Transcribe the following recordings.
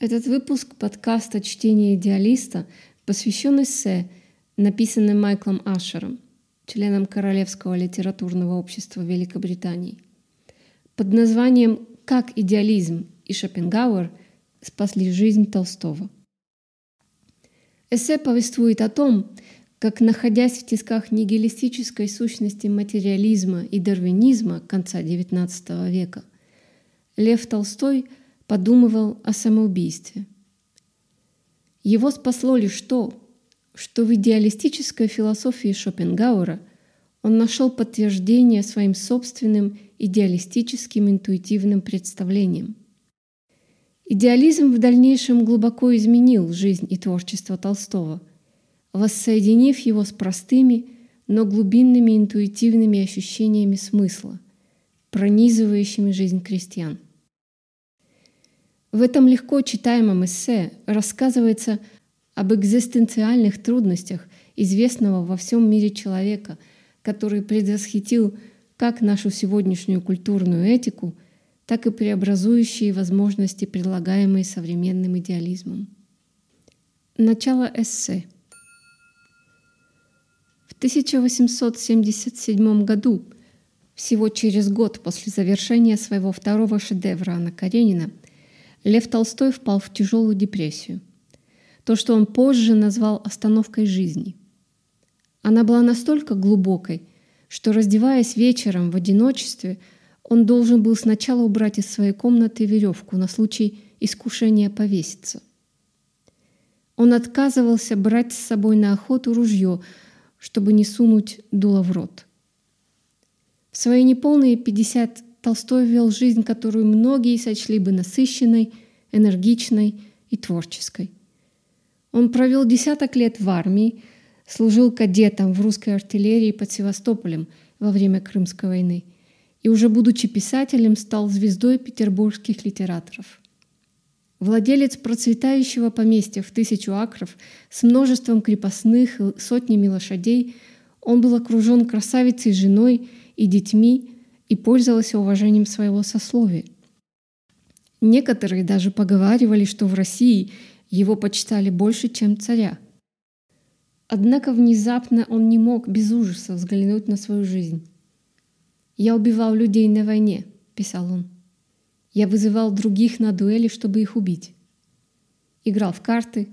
Этот выпуск подкаста «Чтение идеалиста» посвящен эссе, написанным Майклом Ашером, членом Королевского литературного общества Великобритании, под названием «Как идеализм и Шопенгауэр спасли жизнь Толстого». Эссе повествует о том, как, находясь в тисках нигилистической сущности материализма и дарвинизма конца XIX века, Лев Толстой подумывал о самоубийстве. Его спасло лишь то, что в идеалистической философии Шопенгауэра он нашел подтверждение своим собственным идеалистическим интуитивным представлением. Идеализм в дальнейшем глубоко изменил жизнь и творчество Толстого – воссоединив его с простыми, но глубинными интуитивными ощущениями смысла, пронизывающими жизнь крестьян. В этом легко читаемом эссе рассказывается об экзистенциальных трудностях известного во всем мире человека, который предвосхитил как нашу сегодняшнюю культурную этику, так и преобразующие возможности, предлагаемые современным идеализмом. Начало эссе – 1877 году, всего через год после завершения своего второго шедевра Анна Каренина, Лев Толстой впал в тяжелую депрессию. То, что он позже назвал остановкой жизни. Она была настолько глубокой, что, раздеваясь вечером в одиночестве, он должен был сначала убрать из своей комнаты веревку на случай искушения повеситься. Он отказывался брать с собой на охоту ружье, чтобы не сунуть дуло в рот. В свои неполные 50 Толстой вел жизнь, которую многие сочли бы насыщенной, энергичной и творческой. Он провел десяток лет в армии, служил кадетом в русской артиллерии под Севастополем во время Крымской войны и уже будучи писателем стал звездой петербургских литераторов – Владелец процветающего поместья в тысячу акров с множеством крепостных и сотнями лошадей, он был окружен красавицей женой и детьми и пользовался уважением своего сословия. Некоторые даже поговаривали, что в России его почитали больше, чем царя. Однако внезапно он не мог без ужаса взглянуть на свою жизнь. «Я убивал людей на войне», — писал он. Я вызывал других на дуэли, чтобы их убить. Играл в карты.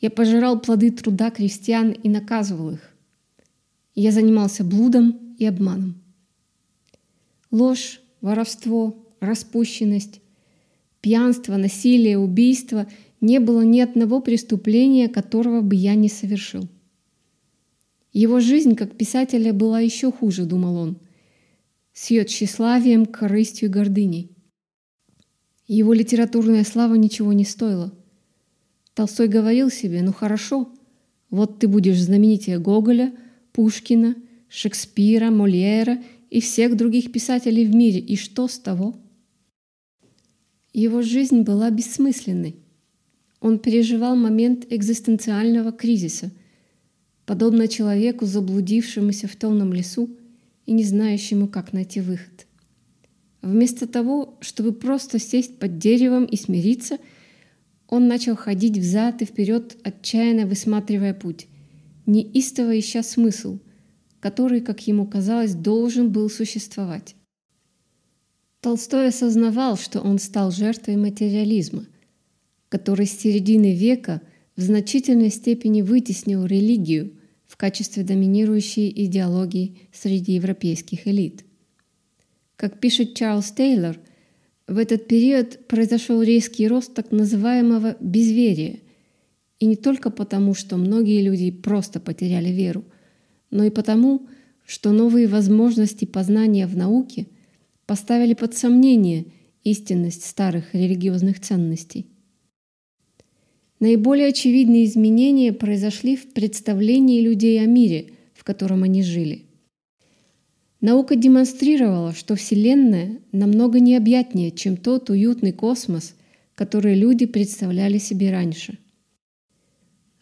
Я пожирал плоды труда крестьян и наказывал их. Я занимался блудом и обманом. Ложь, воровство, распущенность, пьянство, насилие, убийство — не было ни одного преступления, которого бы я не совершил. Его жизнь как писателя была еще хуже, думал он, с ее тщеславием, корыстью и гордыней. Его литературная слава ничего не стоила. Толстой говорил себе, ну хорошо, вот ты будешь знаменитее Гоголя, Пушкина, Шекспира, Мольера и всех других писателей в мире, и что с того? Его жизнь была бессмысленной. Он переживал момент экзистенциального кризиса, подобно человеку, заблудившемуся в темном лесу и не знающему, как найти выход. Вместо того, чтобы просто сесть под деревом и смириться, он начал ходить взад и вперед, отчаянно высматривая путь, неистово ища смысл, который, как ему казалось, должен был существовать. Толстой осознавал, что он стал жертвой материализма, который с середины века в значительной степени вытеснил религию в качестве доминирующей идеологии среди европейских элит. Как пишет Чарльз Тейлор, в этот период произошел резкий рост так называемого безверия. И не только потому, что многие люди просто потеряли веру, но и потому, что новые возможности познания в науке поставили под сомнение истинность старых религиозных ценностей. Наиболее очевидные изменения произошли в представлении людей о мире, в котором они жили. Наука демонстрировала, что Вселенная намного необъятнее, чем тот уютный космос, который люди представляли себе раньше.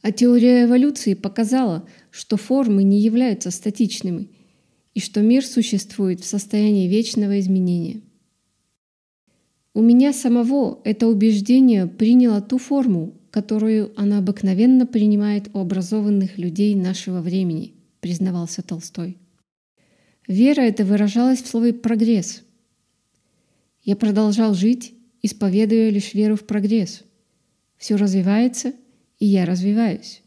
А теория эволюции показала, что формы не являются статичными и что мир существует в состоянии вечного изменения. У меня самого это убеждение приняло ту форму, которую она обыкновенно принимает у образованных людей нашего времени, признавался Толстой. Вера эта выражалась в слове «прогресс». Я продолжал жить, исповедуя лишь веру в прогресс. Все развивается, и я развиваюсь.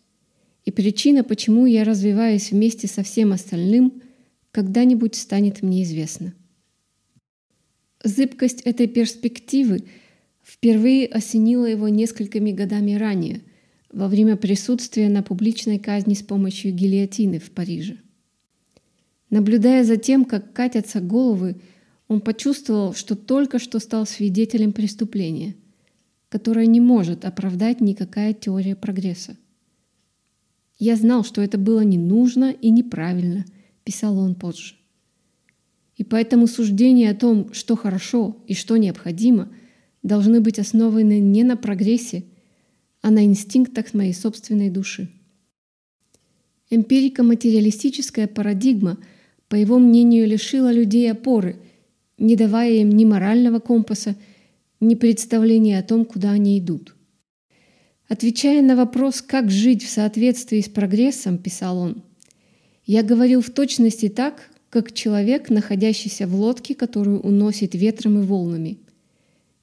И причина, почему я развиваюсь вместе со всем остальным, когда-нибудь станет мне известна. Зыбкость этой перспективы впервые осенила его несколькими годами ранее, во время присутствия на публичной казни с помощью гильотины в Париже. Наблюдая за тем, как катятся головы, он почувствовал, что только что стал свидетелем преступления, которое не может оправдать никакая теория прогресса. «Я знал, что это было не нужно и неправильно», — писал он позже. И поэтому суждения о том, что хорошо и что необходимо, должны быть основаны не на прогрессе, а на инстинктах моей собственной души. Эмпирико-материалистическая парадигма, по его мнению, лишила людей опоры, не давая им ни морального компаса, ни представления о том, куда они идут. Отвечая на вопрос, как жить в соответствии с прогрессом, писал он, «Я говорил в точности так, как человек, находящийся в лодке, которую уносит ветром и волнами,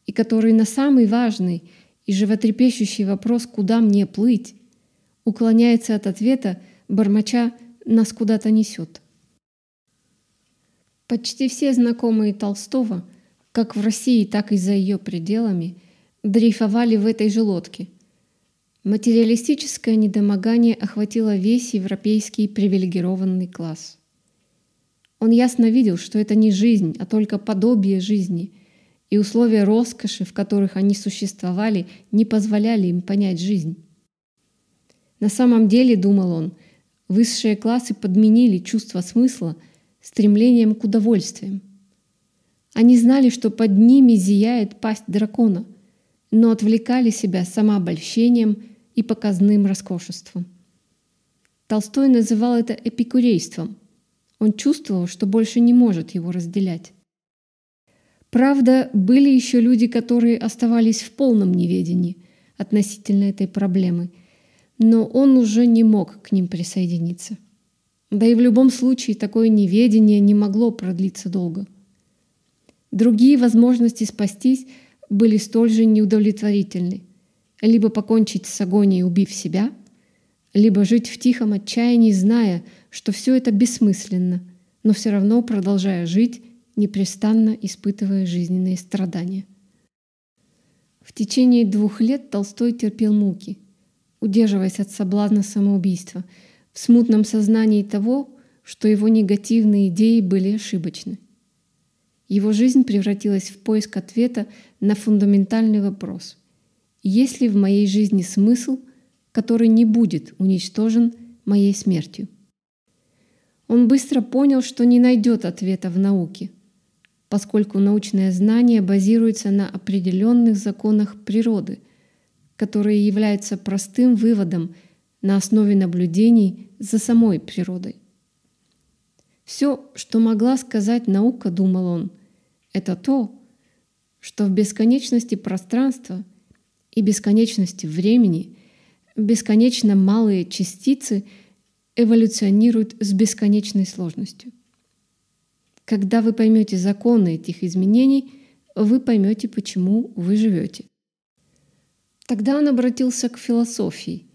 и который на самый важный и животрепещущий вопрос «Куда мне плыть?» уклоняется от ответа, бормоча «Нас куда-то несет». Почти все знакомые Толстого, как в России, так и за ее пределами, дрейфовали в этой же лодке. Материалистическое недомогание охватило весь европейский привилегированный класс – он ясно видел, что это не жизнь, а только подобие жизни, и условия роскоши, в которых они существовали, не позволяли им понять жизнь. На самом деле, думал он, высшие классы подменили чувство смысла стремлением к удовольствиям. Они знали, что под ними зияет пасть дракона, но отвлекали себя самообольщением и показным роскошеством. Толстой называл это эпикурейством – он чувствовал, что больше не может его разделять. Правда, были еще люди, которые оставались в полном неведении относительно этой проблемы, но он уже не мог к ним присоединиться. Да и в любом случае такое неведение не могло продлиться долго. Другие возможности спастись были столь же неудовлетворительны. Либо покончить с агонией, убив себя, либо жить в тихом отчаянии, зная, что все это бессмысленно, но все равно продолжая жить, непрестанно испытывая жизненные страдания. В течение двух лет Толстой терпел муки, удерживаясь от соблазна самоубийства, в смутном сознании того, что его негативные идеи были ошибочны. Его жизнь превратилась в поиск ответа на фундаментальный вопрос. Есть ли в моей жизни смысл, который не будет уничтожен моей смертью? Он быстро понял, что не найдет ответа в науке, поскольку научное знание базируется на определенных законах природы, которые являются простым выводом на основе наблюдений за самой природой. Все, что могла сказать наука, думал он, это то, что в бесконечности пространства и бесконечности времени бесконечно малые частицы – эволюционирует с бесконечной сложностью. Когда вы поймете законы этих изменений, вы поймете, почему вы живете. Тогда он обратился к философии,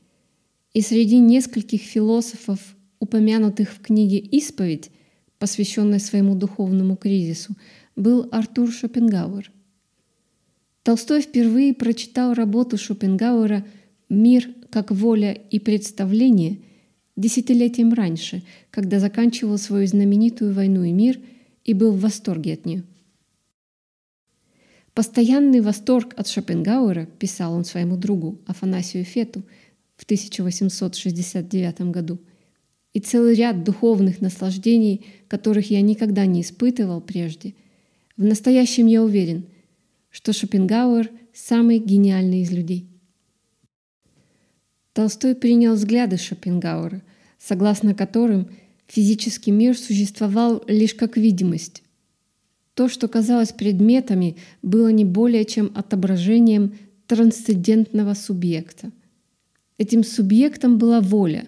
и среди нескольких философов, упомянутых в книге «Исповедь», посвященной своему духовному кризису, был Артур Шопенгауэр. Толстой впервые прочитал работу Шопенгауэра «Мир как воля и представление», десятилетием раньше, когда заканчивал свою знаменитую «Войну и мир» и был в восторге от нее. Постоянный восторг от Шопенгауэра, писал он своему другу Афанасию Фету в 1869 году, и целый ряд духовных наслаждений, которых я никогда не испытывал прежде. В настоящем я уверен, что Шопенгауэр – самый гениальный из людей. Толстой принял взгляды Шопенгауэра, согласно которым физический мир существовал лишь как видимость. То, что казалось предметами, было не более чем отображением трансцендентного субъекта. Этим субъектом была воля,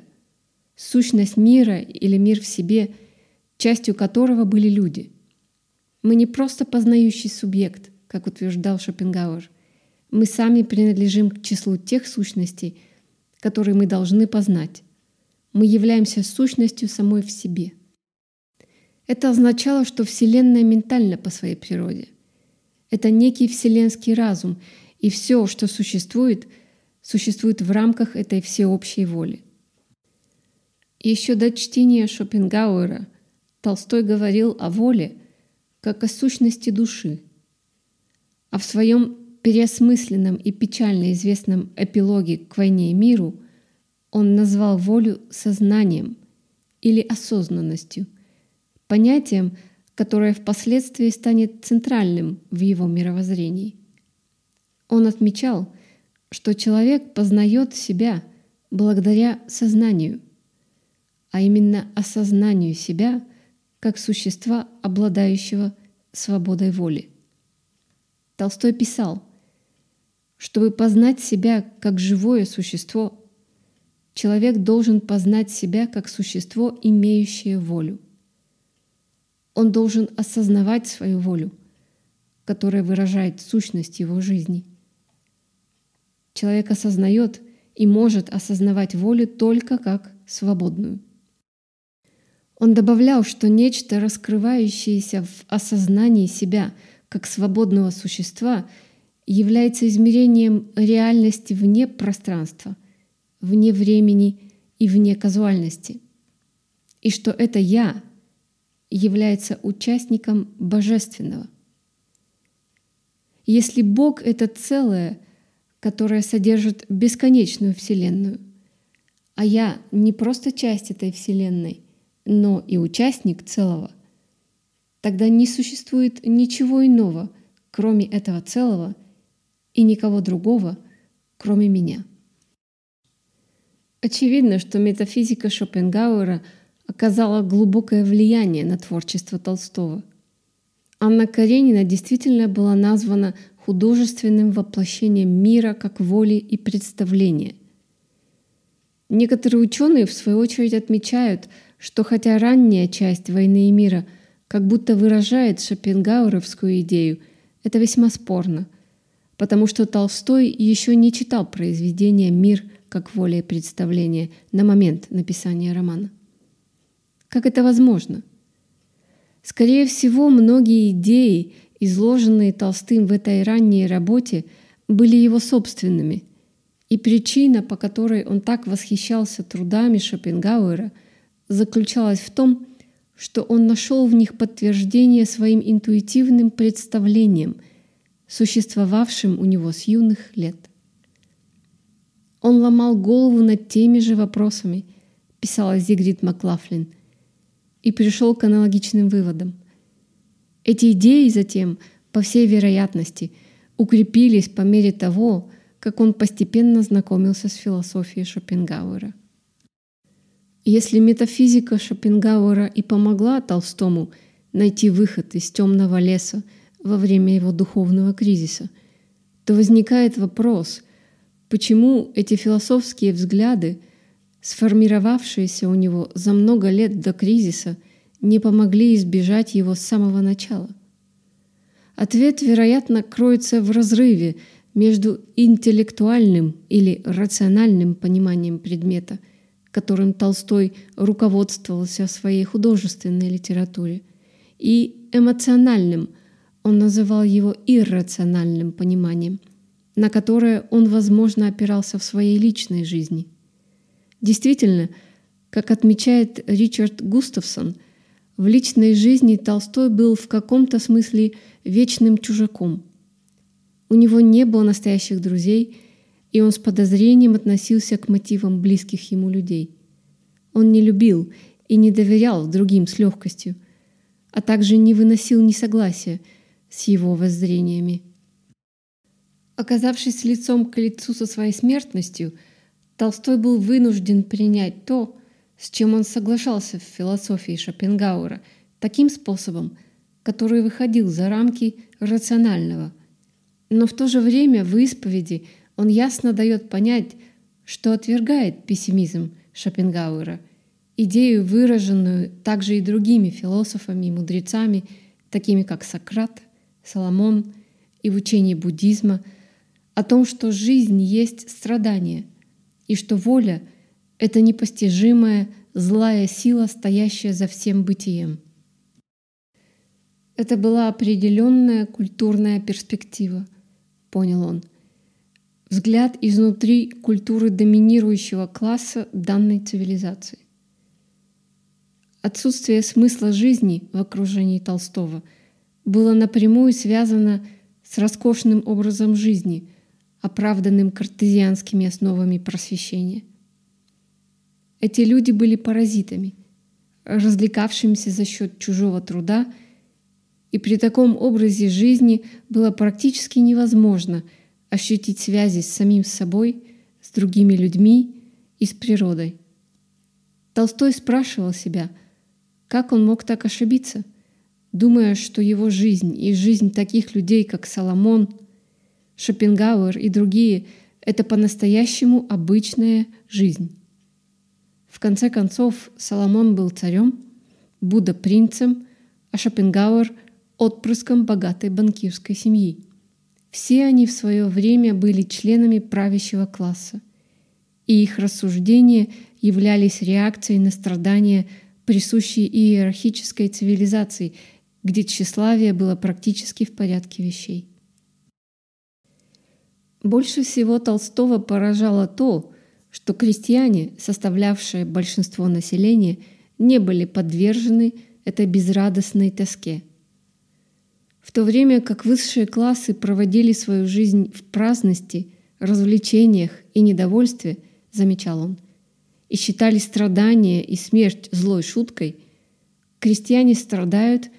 сущность мира или мир в себе, частью которого были люди. Мы не просто познающий субъект, как утверждал Шопенгауэр. Мы сами принадлежим к числу тех сущностей, которые мы должны познать. Мы являемся сущностью самой в себе. Это означало, что Вселенная ментальна по своей природе. Это некий вселенский разум, и все, что существует, существует в рамках этой всеобщей воли. Еще до чтения Шопенгауэра Толстой говорил о воле как о сущности души, а в своем переосмысленном и печально известном эпилоге к войне и миру он назвал волю сознанием или осознанностью, понятием, которое впоследствии станет центральным в его мировоззрении. Он отмечал, что человек познает себя благодаря сознанию, а именно осознанию себя как существа, обладающего свободой воли. Толстой писал, чтобы познать себя как живое существо, человек должен познать себя как существо, имеющее волю. Он должен осознавать свою волю, которая выражает сущность его жизни. Человек осознает и может осознавать волю только как свободную – он добавлял, что нечто, раскрывающееся в осознании себя как свободного существа, является измерением реальности вне пространства, вне времени и вне казуальности, и что это «я» является участником божественного. Если Бог — это целое, которое содержит бесконечную Вселенную, а я не просто часть этой Вселенной, но и участник целого, тогда не существует ничего иного, кроме этого целого, и никого другого, кроме меня. Очевидно, что метафизика Шопенгауэра оказала глубокое влияние на творчество Толстого. Анна Каренина действительно была названа художественным воплощением мира как воли и представления. Некоторые ученые, в свою очередь, отмечают, что хотя ранняя часть «Войны и мира» как будто выражает шопенгауэровскую идею, это весьма спорно, потому что Толстой еще не читал произведение «Мир как воля и представление» на момент написания романа. Как это возможно? Скорее всего, многие идеи, изложенные Толстым в этой ранней работе, были его собственными, и причина, по которой он так восхищался трудами Шопенгауэра – заключалась в том, что он нашел в них подтверждение своим интуитивным представлениям, существовавшим у него с юных лет. Он ломал голову над теми же вопросами, писала Зигрид Маклафлин, и пришел к аналогичным выводам. Эти идеи затем, по всей вероятности, укрепились по мере того, как он постепенно знакомился с философией Шопенгауэра. Если метафизика Шопенгауэра и помогла Толстому найти выход из темного леса во время его духовного кризиса, то возникает вопрос, почему эти философские взгляды, сформировавшиеся у него за много лет до кризиса, не помогли избежать его с самого начала. Ответ, вероятно, кроется в разрыве между интеллектуальным или рациональным пониманием предмета – которым Толстой руководствовался в своей художественной литературе, и эмоциональным, он называл его иррациональным пониманием, на которое он, возможно, опирался в своей личной жизни. Действительно, как отмечает Ричард Густавсон, в личной жизни Толстой был в каком-то смысле вечным чужаком. У него не было настоящих друзей – и он с подозрением относился к мотивам близких ему людей. Он не любил и не доверял другим с легкостью, а также не выносил несогласия с его воззрениями. Оказавшись лицом к лицу со своей смертностью, Толстой был вынужден принять то, с чем он соглашался в философии Шопенгауэра, таким способом, который выходил за рамки рационального. Но в то же время в исповеди он ясно дает понять, что отвергает пессимизм Шопенгауэра, идею, выраженную также и другими философами и мудрецами, такими как Сократ, Соломон и в учении буддизма, о том, что жизнь есть страдание, и что воля — это непостижимая злая сила, стоящая за всем бытием. Это была определенная культурная перспектива, понял он. Взгляд изнутри культуры доминирующего класса данной цивилизации. Отсутствие смысла жизни в окружении Толстого было напрямую связано с роскошным образом жизни, оправданным картезианскими основами просвещения. Эти люди были паразитами, развлекавшимися за счет чужого труда – и при таком образе жизни было практически невозможно ощутить связи с самим собой, с другими людьми и с природой. Толстой спрашивал себя, как он мог так ошибиться, думая, что его жизнь и жизнь таких людей, как Соломон, Шопенгауэр и другие — это по-настоящему обычная жизнь. В конце концов, Соломон был царем, Будда — принцем, а Шопенгауэр отпрыском богатой банкирской семьи. Все они в свое время были членами правящего класса, и их рассуждения являлись реакцией на страдания, присущие иерархической цивилизации, где тщеславие было практически в порядке вещей. Больше всего Толстого поражало то, что крестьяне, составлявшие большинство населения, не были подвержены этой безрадостной тоске – в то время как высшие классы проводили свою жизнь в праздности, развлечениях и недовольстве, замечал он, и считали страдания и смерть злой шуткой, крестьяне страдают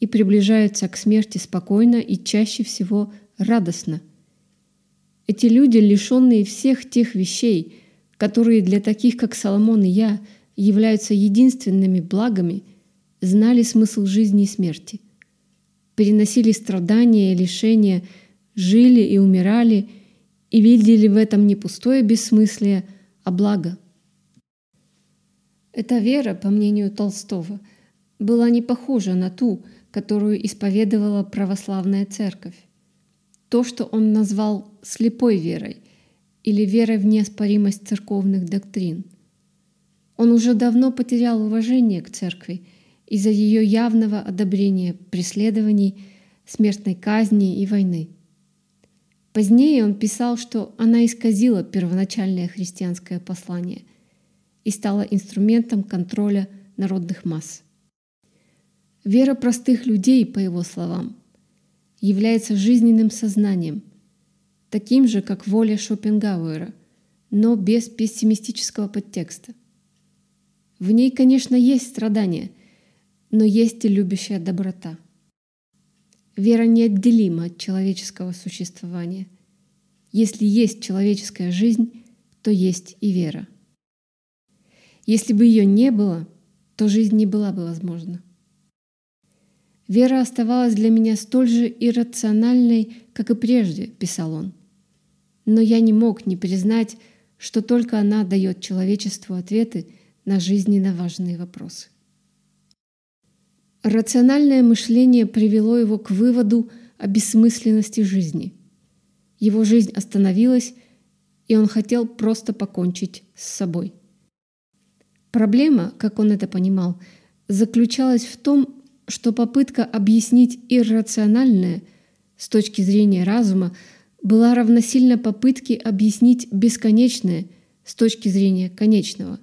и приближаются к смерти спокойно и чаще всего радостно. Эти люди, лишенные всех тех вещей, которые для таких, как Соломон и я, являются единственными благами, знали смысл жизни и смерти – переносили страдания и лишения, жили и умирали, и видели в этом не пустое бессмыслие, а благо. Эта вера, по мнению Толстого, была не похожа на ту, которую исповедовала православная церковь. То, что он назвал слепой верой или верой в неоспоримость церковных доктрин. Он уже давно потерял уважение к церкви из-за ее явного одобрения преследований, смертной казни и войны. Позднее он писал, что она исказила первоначальное христианское послание и стала инструментом контроля народных масс. Вера простых людей, по его словам, является жизненным сознанием, таким же, как воля Шопенгауэра, но без пессимистического подтекста. В ней, конечно, есть страдания – но есть и любящая доброта. Вера неотделима от человеческого существования. Если есть человеческая жизнь, то есть и вера. Если бы ее не было, то жизнь не была бы возможна. Вера оставалась для меня столь же иррациональной, как и прежде, писал он. Но я не мог не признать, что только она дает человечеству ответы на жизненно важные вопросы. Рациональное мышление привело его к выводу о бессмысленности жизни. Его жизнь остановилась, и он хотел просто покончить с собой. Проблема, как он это понимал, заключалась в том, что попытка объяснить иррациональное с точки зрения разума была равносильна попытке объяснить бесконечное с точки зрения конечного.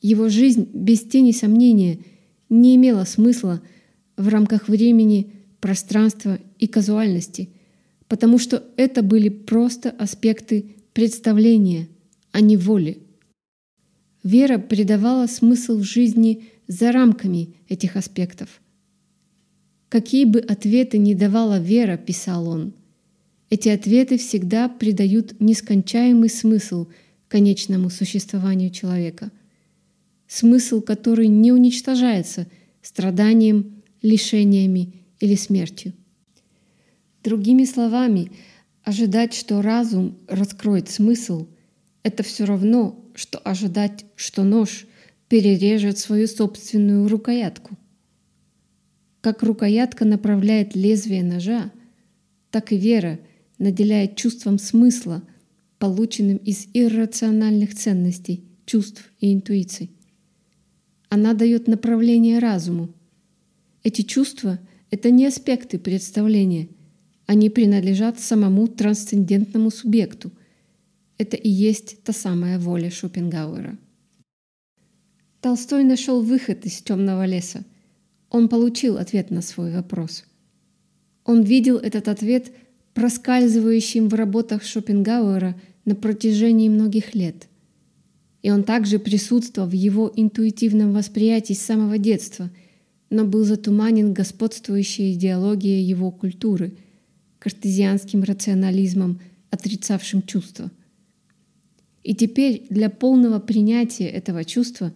Его жизнь, без тени сомнения – не имело смысла в рамках времени, пространства и казуальности, потому что это были просто аспекты представления, а не воли. Вера придавала смысл жизни за рамками этих аспектов. Какие бы ответы ни давала вера, писал он, эти ответы всегда придают нескончаемый смысл конечному существованию человека – смысл который не уничтожается страданием, лишениями или смертью. Другими словами, ожидать, что разум раскроет смысл, это все равно, что ожидать, что нож перережет свою собственную рукоятку. Как рукоятка направляет лезвие ножа, так и вера наделяет чувством смысла, полученным из иррациональных ценностей, чувств и интуиций. Она дает направление разуму. Эти чувства — это не аспекты представления, они принадлежат самому трансцендентному субъекту. Это и есть та самая воля Шопенгауэра. Толстой нашел выход из темного леса. Он получил ответ на свой вопрос. Он видел этот ответ проскальзывающим в работах Шопенгауэра на протяжении многих лет. И он также присутствовал в его интуитивном восприятии с самого детства, но был затуманен господствующей идеологией его культуры – картезианским рационализмом, отрицавшим чувства. И теперь для полного принятия этого чувства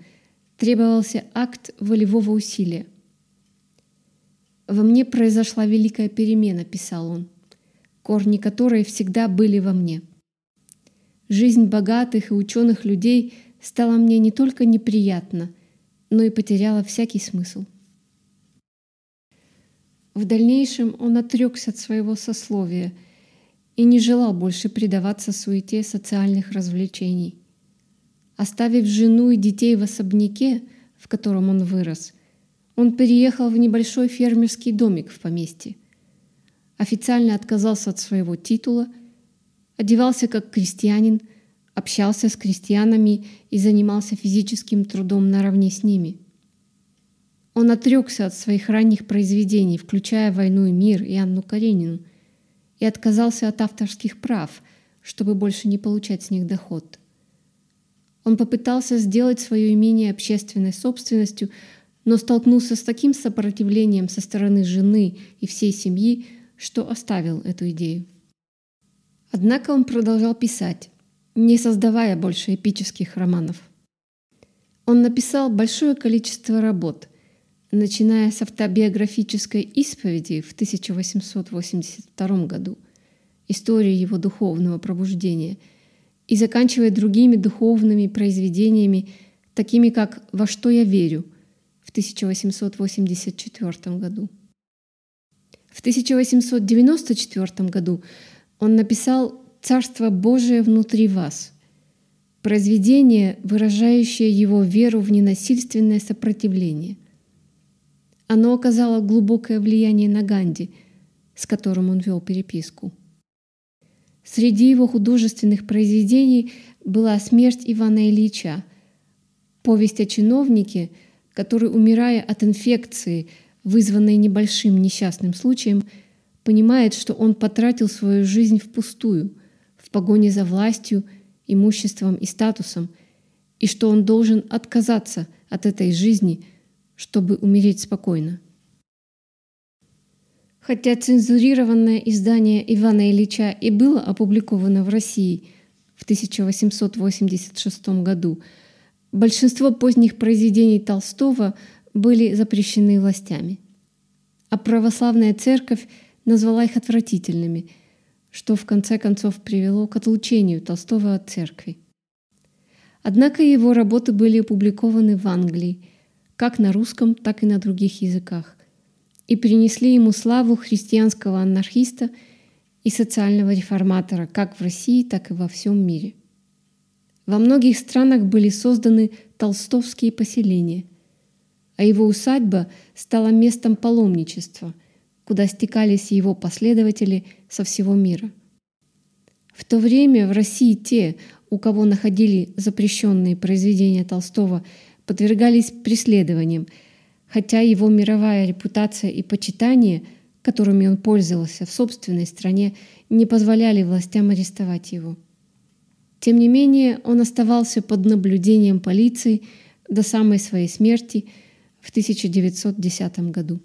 требовался акт волевого усилия. «Во мне произошла великая перемена», — писал он, корни которой всегда были во мне. Жизнь богатых и ученых людей стала мне не только неприятна, но и потеряла всякий смысл. В дальнейшем он отрекся от своего сословия и не желал больше предаваться суете социальных развлечений. Оставив жену и детей в особняке, в котором он вырос, он переехал в небольшой фермерский домик в поместье. Официально отказался от своего титула, одевался как крестьянин, общался с крестьянами и занимался физическим трудом наравне с ними – он отрекся от своих ранних произведений, включая «Войну и мир» и Анну Каренину, и отказался от авторских прав, чтобы больше не получать с них доход. Он попытался сделать свое имение общественной собственностью, но столкнулся с таким сопротивлением со стороны жены и всей семьи, что оставил эту идею. Однако он продолжал писать, не создавая больше эпических романов. Он написал большое количество работ, начиная с автобиографической исповеди в 1882 году, истории его духовного пробуждения, и заканчивая другими духовными произведениями, такими как «Во что я верю» в 1884 году. В 1894 году он написал «Царство Божие внутри вас», произведение, выражающее его веру в ненасильственное сопротивление – оно оказало глубокое влияние на Ганди, с которым он вел переписку. Среди его художественных произведений была «Смерть Ивана Ильича», повесть о чиновнике, который, умирая от инфекции, вызванной небольшим несчастным случаем, понимает, что он потратил свою жизнь впустую, в погоне за властью, имуществом и статусом, и что он должен отказаться от этой жизни – чтобы умереть спокойно. Хотя цензурированное издание Ивана Ильича и было опубликовано в России в 1886 году, большинство поздних произведений Толстого были запрещены властями. А православная церковь назвала их отвратительными, что в конце концов привело к отлучению Толстого от церкви. Однако его работы были опубликованы в Англии – как на русском, так и на других языках, и принесли ему славу христианского анархиста и социального реформатора как в России, так и во всем мире. Во многих странах были созданы толстовские поселения, а его усадьба стала местом паломничества, куда стекались его последователи со всего мира. В то время в России те, у кого находили запрещенные произведения Толстого – подвергались преследованиям, хотя его мировая репутация и почитание, которыми он пользовался в собственной стране, не позволяли властям арестовать его. Тем не менее, он оставался под наблюдением полиции до самой своей смерти в 1910 году.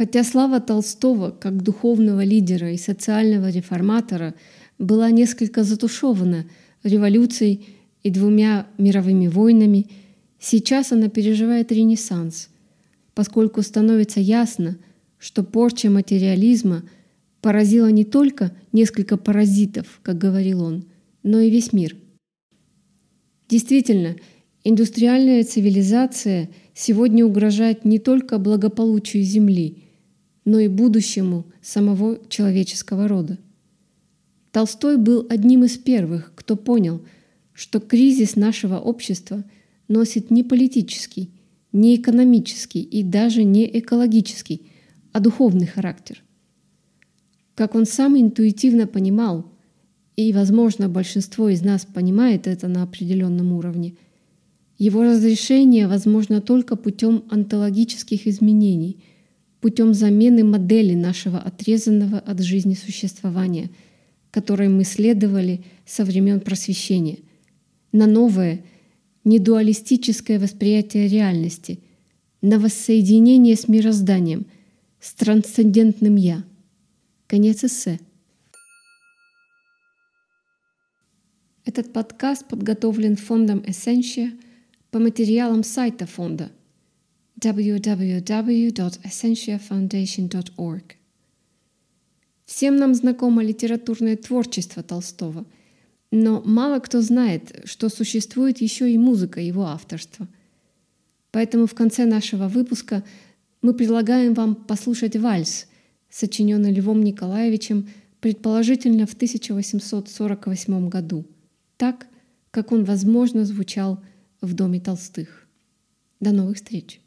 Хотя слава Толстого как духовного лидера и социального реформатора была несколько затушевана революцией и двумя мировыми войнами, сейчас она переживает ренессанс, поскольку становится ясно, что порча материализма поразила не только несколько паразитов, как говорил он, но и весь мир. Действительно, индустриальная цивилизация сегодня угрожает не только благополучию Земли, но и будущему самого человеческого рода. Толстой был одним из первых, кто понял, что кризис нашего общества носит не политический, не экономический и даже не экологический, а духовный характер. Как он сам интуитивно понимал, и, возможно, большинство из нас понимает это на определенном уровне, его разрешение возможно только путем онтологических изменений, путем замены модели нашего отрезанного от жизни существования, которой мы следовали со времен просвещения, на новое, недуалистическое восприятие реальности, на воссоединение с мирозданием, с трансцендентным «я». Конец эссе. Этот подкаст подготовлен фондом Essentia по материалам сайта фонда www.essentiafoundation.org. Всем нам знакомо литературное творчество Толстого, но мало кто знает, что существует еще и музыка его авторства. Поэтому в конце нашего выпуска мы предлагаем вам послушать вальс, сочиненный Львом Николаевичем предположительно в 1848 году – так, как он, возможно, звучал в Доме Толстых. До новых встреч!